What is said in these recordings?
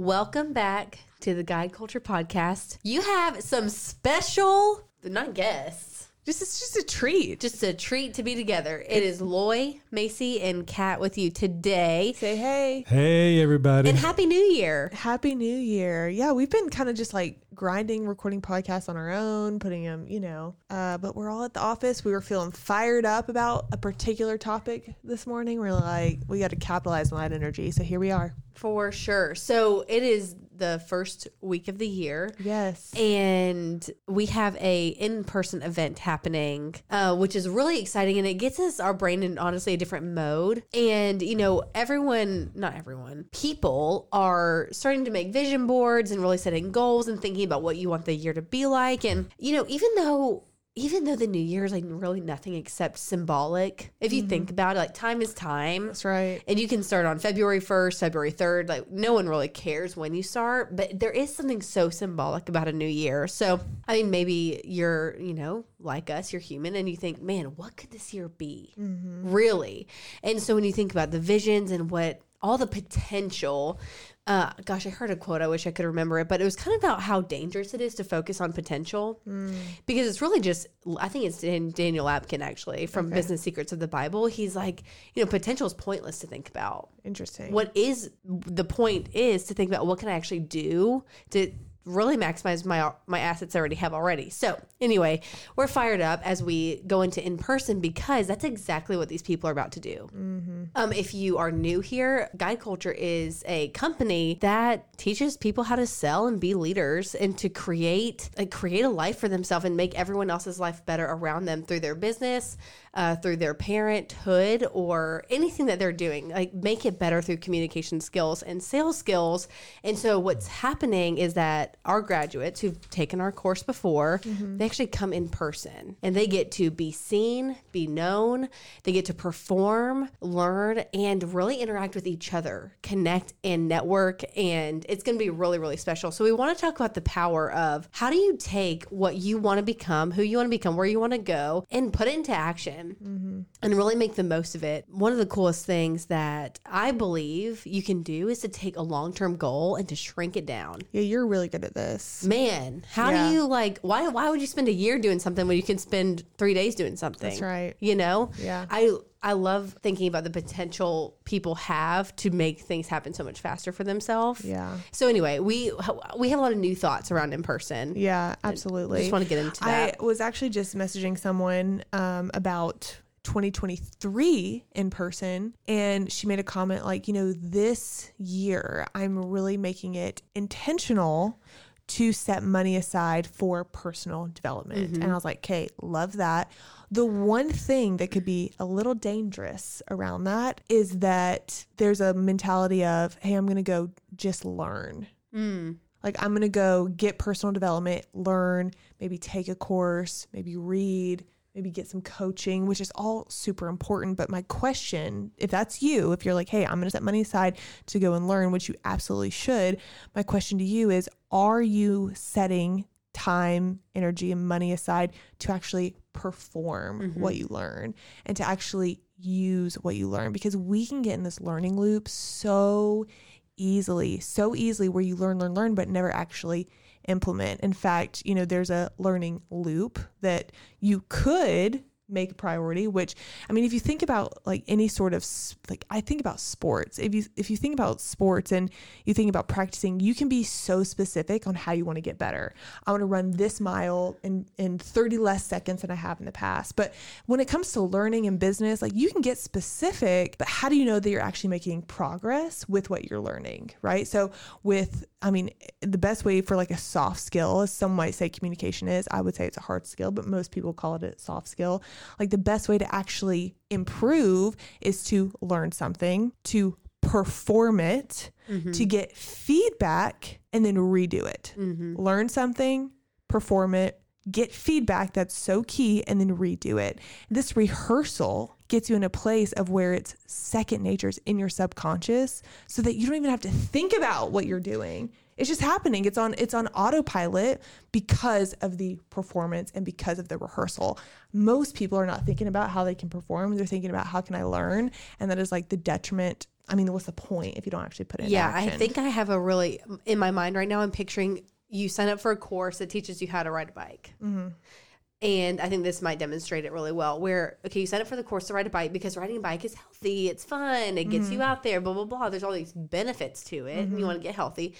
Welcome back to the Guide Culture Podcast. You have some special, not guests, Just it's just a treat. just a treat to be together. It is Loy, Macy, and Kat with you today. Say hey. Hey, everybody. And Happy New Year. Happy New Year. Yeah, we've been kind of just like grinding, recording podcasts on our own, putting them, you know. Uh, but we're all at the office. We were feeling fired up about a particular topic this morning. We're like, we got to capitalize on that energy. So here we are. For sure. So it is the first week of the year. Yes. and we have a in-person event happening uh, which is really exciting and it gets us our brain in honestly a different mode and you know everyone not everyone people are starting to make vision boards and really setting goals and thinking about what you want the year to be like and you know even though even though the new year is like really nothing except symbolic if you think mm-hmm. about it like time is time That's right. and you can start on February 1st, February 3rd. Like, no one really cares when you start, but there is something so symbolic about a new year. So, I mean, maybe you're, you know, like us, you're human, and you think, man, what could this year be? Mm-hmm. Really? And so, when you think about the visions and what all the potential, uh, gosh, I heard a quote. I wish I could remember it, but it was kind of about how dangerous it is to focus on potential because it's really just, I think it's in Daniel Lapin actually from Business Secrets of the Bible. He's like, you know, potential is pointless to think about Interesting. what is the point is to think about what can I actually do to really maximize my my assets I already have already. So anyway, we're fired up as we go into in person because that's exactly what these people are about to do. Um, if you are new here, Guide Culture is a company that teaches people how to sell and be leaders and to create like, create a life for themselves and make everyone else's life better around them through their business, uh, through their parenthood, or anything that they're doing. Like make it better through communication skills and sales skills. And so what's happening is that our graduates who've taken our course before, they actually come in person and they get to be seen, be known, they get to perform, learn, and really interact with each other, connect and network. And it's going to be really, really special. So we want to talk about the power of how do you take what you want to become, who you want to become, where you want to go, and put it into action Mm-hmm. and really make the most of it. One of the coolest things that I believe you can do is to take a long term goal and to shrink it down. yeah, you're really good at this. Man, how Yeah. do you like why why would you spend a year doing something when you can spend 3 days doing something? That's right. You know? Yeah. I I love thinking about the potential people have to make things happen so much faster for themselves. Yeah. So anyway, we we have a lot of new thoughts around in person. Yeah, absolutely. I Just want to get into that. I was actually just messaging someone um, about 2023 in person, and she made a comment like, you know, this year I'm really making it intentional to set money aside for personal development. And mm-hmm. I was like, okay, love that. The one thing that could be a little dangerous around that is that there's a mentality of, hey, I'm going to go just learn. Mm. Like I'm gonna go get personal development, learn, maybe take a course, maybe read, maybe get some coaching, which is all super important. But my question, if that's you, if you're like, hey, I'm gonna set money aside to go and learn, which you absolutely should, my question to you is, are you setting time, energy, and money aside to actually perform mm-hmm. what you learn and to actually use what you learn? Because we can get in this learning loop so easily, so easily where you learn, learn, learn, but never actually implement. In fact, you know, there's a learning loop that you could make a priority which i mean if you think about like any sort of like i think about sports. If you if you think about sports and you think about practicing you can be so specific on how you want to get better. I want to run this mile in in 30 less seconds than i have in the past. But when it comes to learning and business like you can get specific but how do you know that you're actually making progress with what you're learning right? So with i mean the best way for like a soft skill as some might say communication is i would say it's a hard skill but most people call it a soft skill. Like the best way to actually improve is to learn something to perform it mm-hmm. to get feedback and then redo it. Mm-hmm. Learn something perform it get feedback that's so key and then redo it. This rehearsal gets you in a place of where it's second nature's in your subconscious so that you don't even have to think about what you're doing. It's just happening. It's on it's on autopilot because of the performance and because of the rehearsal. Most people are not thinking about how they can perform. They're thinking about how can i learn? And that is like the detriment. I mean what's the point if you don't actually put it in Yeah, action? I think I have a really in my mind right now. I'm picturing you sign up for a course that teaches you how to ride a bike, Mm-hmm. And I think this might demonstrate it really well. Where okay, you sign up for the course to ride a bike because riding a bike is healthy, it's fun, it gets Mm-hmm. you out there, blah blah blah. There's all these benefits to it, and you want to get healthy.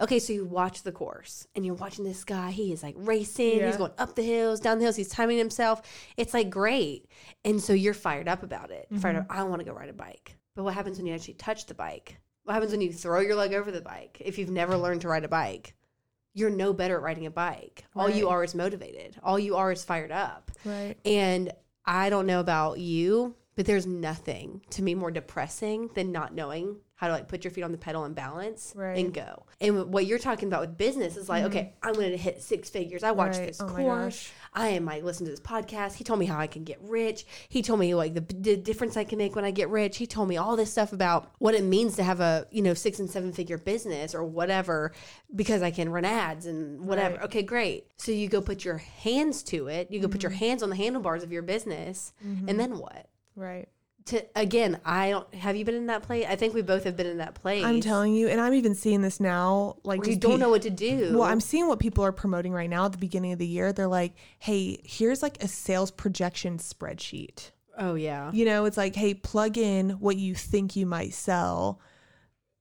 Okay, so you watch the course and you're watching this guy. He is like racing. Yeah. He's going up the hills, down the hills. He's timing himself. It's like great. And so you're fired up about it. Fired Mm-hmm. up. I want to go ride a bike. But what happens when you actually touch the bike? What happens when you throw your leg over the bike? If you've never learned to ride a bike, you're no better at riding a bike. All you are is motivated. All you are is fired up. right And I don't know about you, but there's nothing to me more depressing than not knowing how to like put your feet on the pedal and balance Right. Mm-hmm. and go. And what you're talking about with business is like, okay, I'm going to hit six figures. I watched Right. this Oh course. I am like listen to this podcast. He told me how I can get rich. He told me like the, the difference I can make when I get rich. He told me all this stuff about what it means to have a you know six and seven figure business or whatever because I can run ads and whatever. Right. Okay, great. So you go put your hands to it. You go put your Mm-hmm. hands on the handlebars of your business, and then what? right To again, I don't. Have you been in that place? I think we both have been in that place. I'm telling you, and I'm even seeing this now. Like, you don't pe- know what to do. Well, I'm seeing what people are promoting right now at the beginning of the year. They're like, "Hey, here's like a sales projection spreadsheet." Oh yeah. You know, it's like, "Hey, plug in what you think you might sell."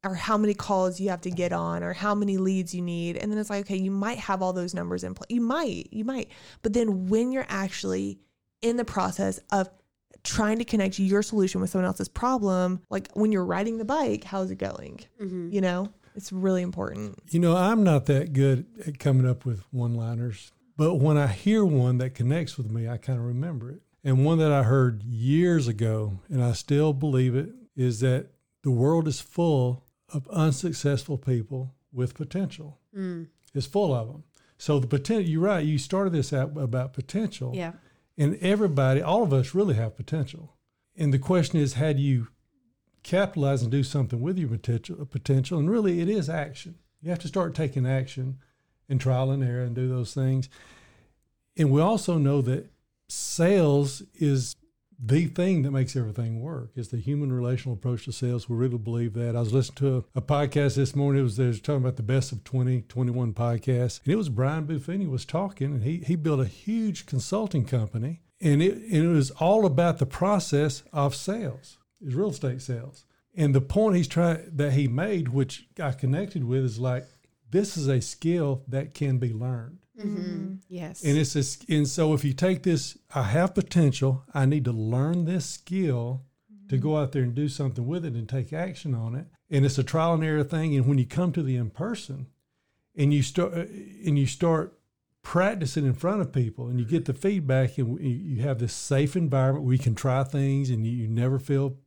Or how many calls you have to get on, or how many leads you need, and then it's like, okay, you might have all those numbers in place. You might, you might, but then when you're actually in the process of trying to connect your solution with someone else's problem, like when you're riding the bike, how's it going? Mm-hmm. You know, it's really important. You know, I'm not that good at coming up with one liners, but when I hear one that connects with me, I kind of remember it. And one that I heard years ago, and I still believe it, is that the world is full of unsuccessful people with potential. It's full of them. So the potential, you're right, you started this out about potential. Yeah. And everybody, all of us really have potential. And the question is, how do you capitalize and do something with your potential? Potential, and really, it is action. You have to start taking action and trial and error and do those things. And we also know that sales is the thing that makes everything work. Is the human relational approach to sales. We really believe that. I was listening to a, a podcast this morning. It was was talking about the best of 2021 podcasts, and it was Brian Buffini was talking, and he he built a huge consulting company, and it and it was all about the process of sales. Is real estate sales. And the point he's trying that he made, which I connected with, is like this is a skill that can be learned. Mm-hmm. Mm-hmm. Yes. And it's this, and so if you take this, I have potential. I need to learn this skill to go mm-hmm. out there and do something with it and take action on it. And it's a trial and error thing. And when you come to the in person, and you start uh, and you start practicing in front of people, and you get the feedback, and you you have this safe environment where you can try things, and you, you never feel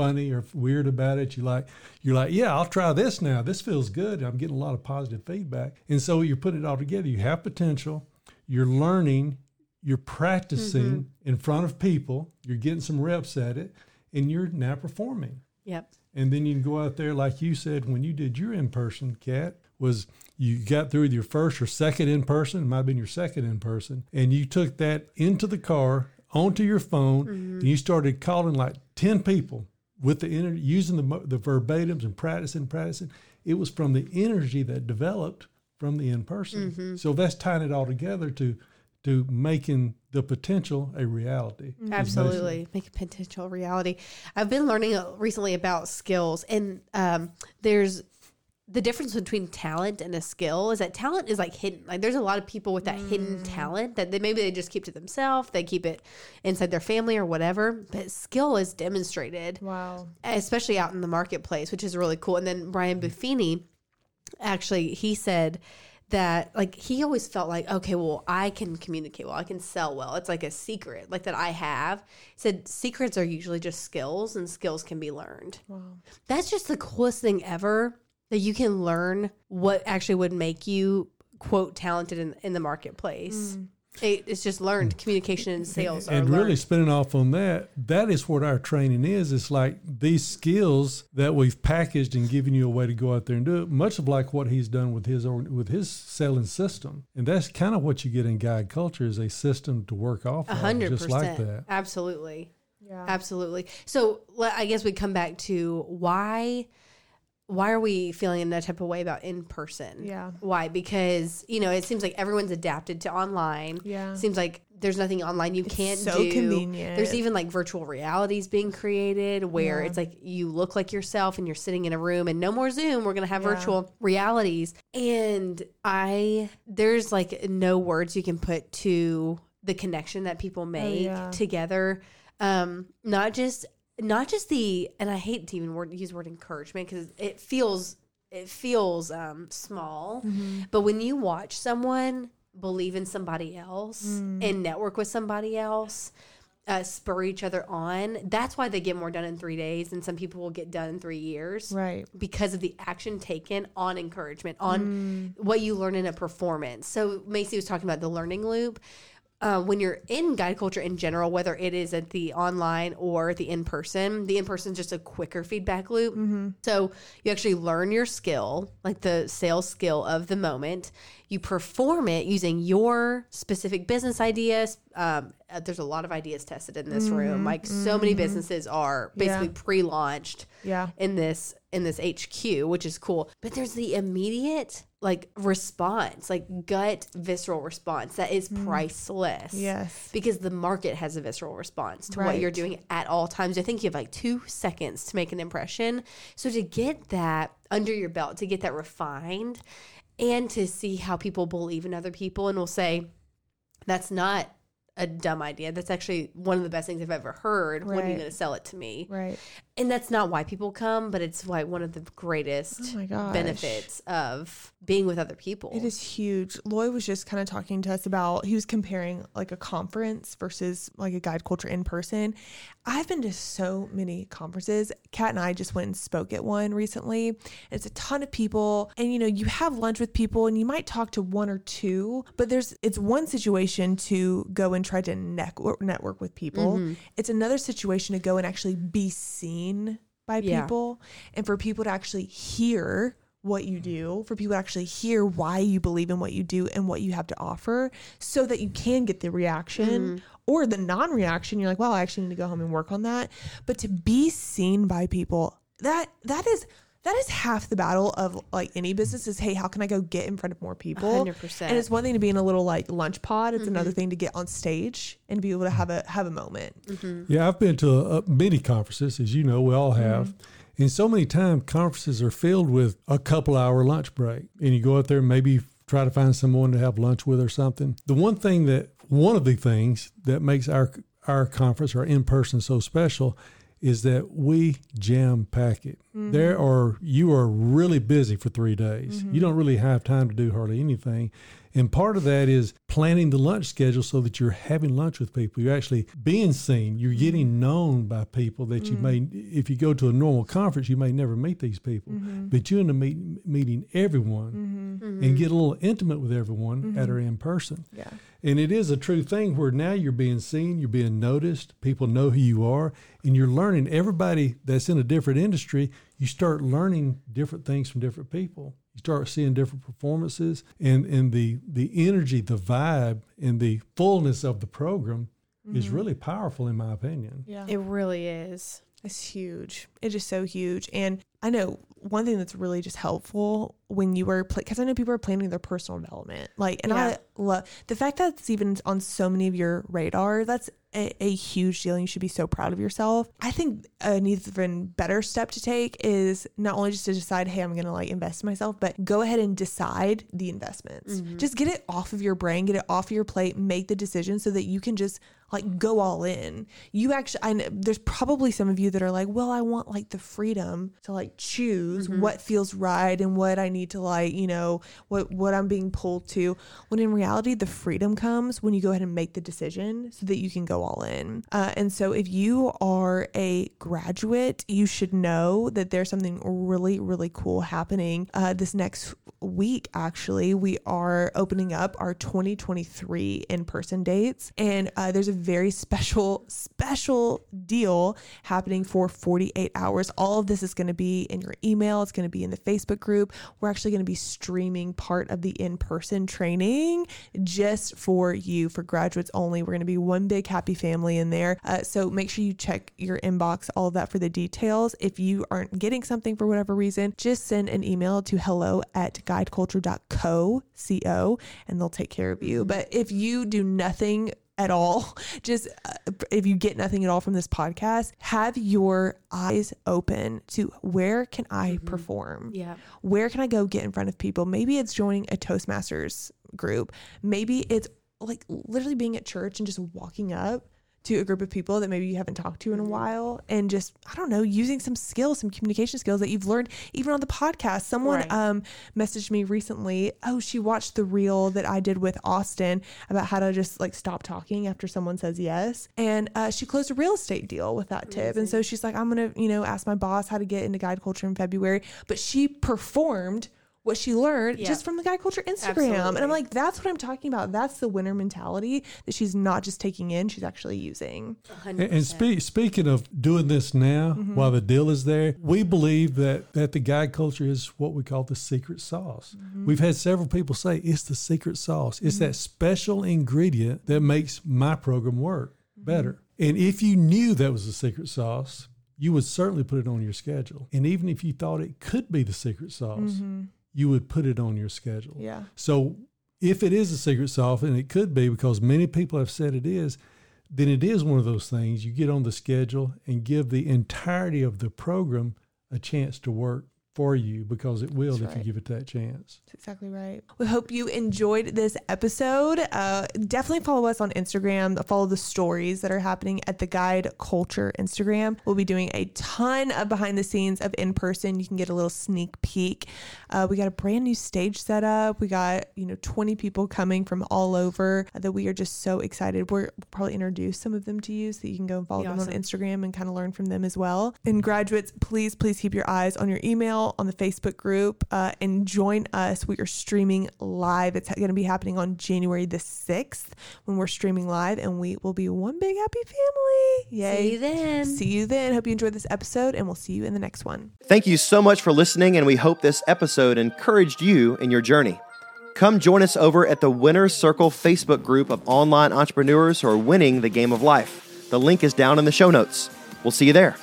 funny or weird about it. You like you're like, yeah, I'll try this now. This feels good. I'm getting a lot of positive feedback. And so you're putting it all together. You have potential. You're learning. You're practicing mm-hmm. in front of people. You're getting some reps at it, and you're now performing. yep. And then you can go out there, like you said, when you did your in person, Kat, was you got through with your first or second in person, it might have been your second in person, and you took that into the car, onto your phone, mm-hmm. and you started calling like 10 people with the energy, using the, the verbatims and practicing, practicing. It was from the energy that developed from the in person. So that's tying it all together to to making the potential a reality. Mm-hmm. Absolutely, make a potential reality. I've been learning recently about skills, and um, there's the difference between talent and a skill is that talent is like hidden. Like there's a lot of people with that hidden mm. talent that they maybe they just keep to themselves. They keep it inside their family or whatever. But skill is demonstrated, Wow. especially out in the marketplace, which is really cool. And then Brian mm. Buffini, actually, he said that like he always felt like okay well i can communicate well i can sell well it's like a secret like that i have he said secrets are usually just skills and skills can be learned Wow. that's just the coolest thing ever that you can learn what actually would make you quote talented in, in the marketplace mm. it, it's just learned communication and sales are and learned. really spinning off on that, that is what our training is. It's like these skills that we've packaged and given you a way to go out there and do it, much of like what he's done with his org- with his selling system. And that's kind of what you get in guide culture is a system to work off A of, hundred just like percent. that. Absolutely. Yeah. Absolutely. So I guess we come back to why why are we feeling in that type of way about in person? Yeah. Why? Because, you know, it seems like everyone's adapted to online. Yeah. Seems like there's nothing online you can't so do. convenient. There's even like virtual realities being created where Yeah. it's like you look like yourself and you're sitting in a room and no more Zoom. We're going to have Yeah. virtual realities. And I, there's like no words you can put to the connection that people make Oh, yeah. together. Um, not just, not just the, and I hate to even word, use the word encouragement because it feels, it feels um, small. Mm-hmm. But when you watch someone believe in somebody else Mm. and network with somebody else, uh, spur each other on, that's why they get more done in three days and some people will get done in three years. Right. Because of the action taken on encouragement, on Mm. what you learn in a performance. So, Macy was talking about the learning loop. Uh, when you're in guide culture in general, whether it is at the online or the in person, the in person is just a quicker feedback loop. Mm-hmm. So you actually learn your skill, like the sales skill of the moment. You perform it using your specific business ideas. Um, uh, there's a lot of ideas tested in this room. Like so many businesses are basically Mm-hmm. Yeah. pre-launched Yeah. in this in this HQ, which is cool. But there's the immediate like response, like gut visceral response that is priceless. Mm. Yes. Because the market has a visceral response to what you're doing at all times. I think you have like two seconds to make an impression. So to get that under your belt, to get that refined, and to see how people believe in other people and will say, that's not a dumb idea. That's actually one of the best things I've ever heard. When are you going to sell it to me? Right. And that's not why people come, but it's why one of the greatest Oh benefits of being with other people. It is huge. Lloyd was just kind of talking to us about he was comparing like a conference versus like a guide culture in person. I've been to so many conferences. Kat and I just went and spoke at one recently. It's a ton of people and you know, you have lunch with people and you might talk to one or two, but there's it's one situation to go and try to network network with people. Mm-hmm. It's another situation to go and actually be seen by Yeah. people and for people to actually hear what you do, for people to actually hear why you believe in what you do and what you have to offer so that you can get the reaction or the non reaction. You're like, well, I actually need to go home and work on that. But to be seen by people, that that is that is half the battle of like any business is hey how can i go get in front of more people 100%. and it's one thing to be in a little like lunch pod it's another thing to get on stage and be able to have a have a moment Yeah, I've been to uh, many conferences, as you know, we all have. And so many times, conferences are filled with a couple hour lunch break. And you go out there and maybe try to find someone to have lunch with or something. The one thing that, one of the things that makes our, our conference, our in person, so special is that we jam pack it. Mm-hmm. There are, you are really busy for three days. You mm-hmm. don't really have time to do hardly anything. And part of that is planning the lunch schedule so that you're having lunch with people. You're actually being seen. You're mm-hmm. getting known by people that you mm. may, if you go to a normal conference, you may never meet these people. Mm-hmm. But you end up meet, meeting everyone mm-hmm. and get a little intimate with everyone at our in person. yeah And it is a true thing where now you're being seen, you're being noticed, people know who you are, and you're learning. Everybody that's in a different industry, you start learning different things from different people. You start seeing different performances, and, and the, the energy, the vibe, and the fullness of the program is mm-hmm. really powerful, in my opinion. yeah it really is. It's huge. It is so huge. And I know one thing that's really just helpful when you were, because I know people are planning their personal development. Like, and Yeah. Love the fact that it's even on so many of your radar. That's a, a huge deal. And you should be so proud of yourself. I think an even better step to take is not only just to decide, hey, I'm going to like invest in myself, but go ahead and decide the investments. Mm-hmm. Just get it off of your brain, get it off your plate, make the decision so that you can just like go all in. You actually, I know, there's probably some of you that are like, well, I want like the freedom to like choose mm-hmm. what feels right and what I need to like, you know, what what I'm being pulled to. When in reality, the freedom comes when you go ahead and make the decision so that you can go all in. Uh, and so, if you are a graduate, you should know that there's something really, really cool happening uh, this next week. Actually, we are opening up our 2023 in-person dates, and uh, there's a very special, special deal happening for 48 hours. All of this is going to be in your email. It's going to be in the Facebook group. We're actually going to be streaming part of the in-person training just for you, for graduates only. We're going to be one big happy family in there. Uh, so make sure you check your inbox, all of that for the details. If you aren't getting something for whatever reason, just send an email to hello at guideculture.co, C-O, and they'll take care of you. But if you do nothing at all, just uh, if you get nothing at all from this podcast, have your eyes open to where can I perform? Yeah. Where can I go get in front of people? Maybe it's joining a Toastmasters group. Maybe it's like literally being at church and just walking up to a group of people that maybe you haven't talked to in a while and just I don't know using some skills some communication skills that you've learned even on the podcast. Someone Right. um messaged me recently oh she watched the reel that I did with Austin about how to just like stop talking after someone says yes. And uh, she closed a real estate deal with that tip. And so she's like I'm gonna you know ask my boss how to get into guide culture in February. But she performed what she learned Yeah. just from the guide culture Instagram and I'm like that's what I'm talking about that's the winner mentality that she's not just taking in she's actually using 100%. And, and spe- speaking of doing this now mm-hmm. while the deal is there, we believe that, that the guide culture is what we call the secret sauce. Mm-hmm. We've had several people say it's the secret sauce. It's that mm-hmm. special ingredient that makes my program work better. And if you knew that was the secret sauce, you would certainly put it on your schedule. And even if you thought it could be the secret sauce, you would put it on your schedule. yeah So if it is a secret sauce, and it could be because many people have said it is, then it is one of those things you get on the schedule and give the entirety of the program a chance to work for you because it will That's if you give it that chance. That's exactly right. We hope you enjoyed this episode. Uh, definitely follow us on Instagram. Follow the stories that are happening at the Guide Culture Instagram. We'll be doing a ton of behind the scenes of in person. You can get a little sneak peek. Uh, we got a brand new stage set up. We got you know 20 people coming from all over that we are just so excited. We're, we'll probably introduce some of them to you so that you can go and follow Be them on. Instagram and kind of learn from them as well. And graduates, please, please keep your eyes on your email, on the Facebook group, uh, and join us. We are streaming live. It's going to be happening on January the 6th when we're streaming live, and we will be one big happy family. Yay. See you then. See you then. Hope you enjoyed this episode, and we'll see you in the next one. Thank you so much for listening, and we hope this episode encouraged you in your journey. Come join us over at the Winner's Circle Facebook group of online entrepreneurs who are winning the game of life. The link is down in the show notes. We'll see you there.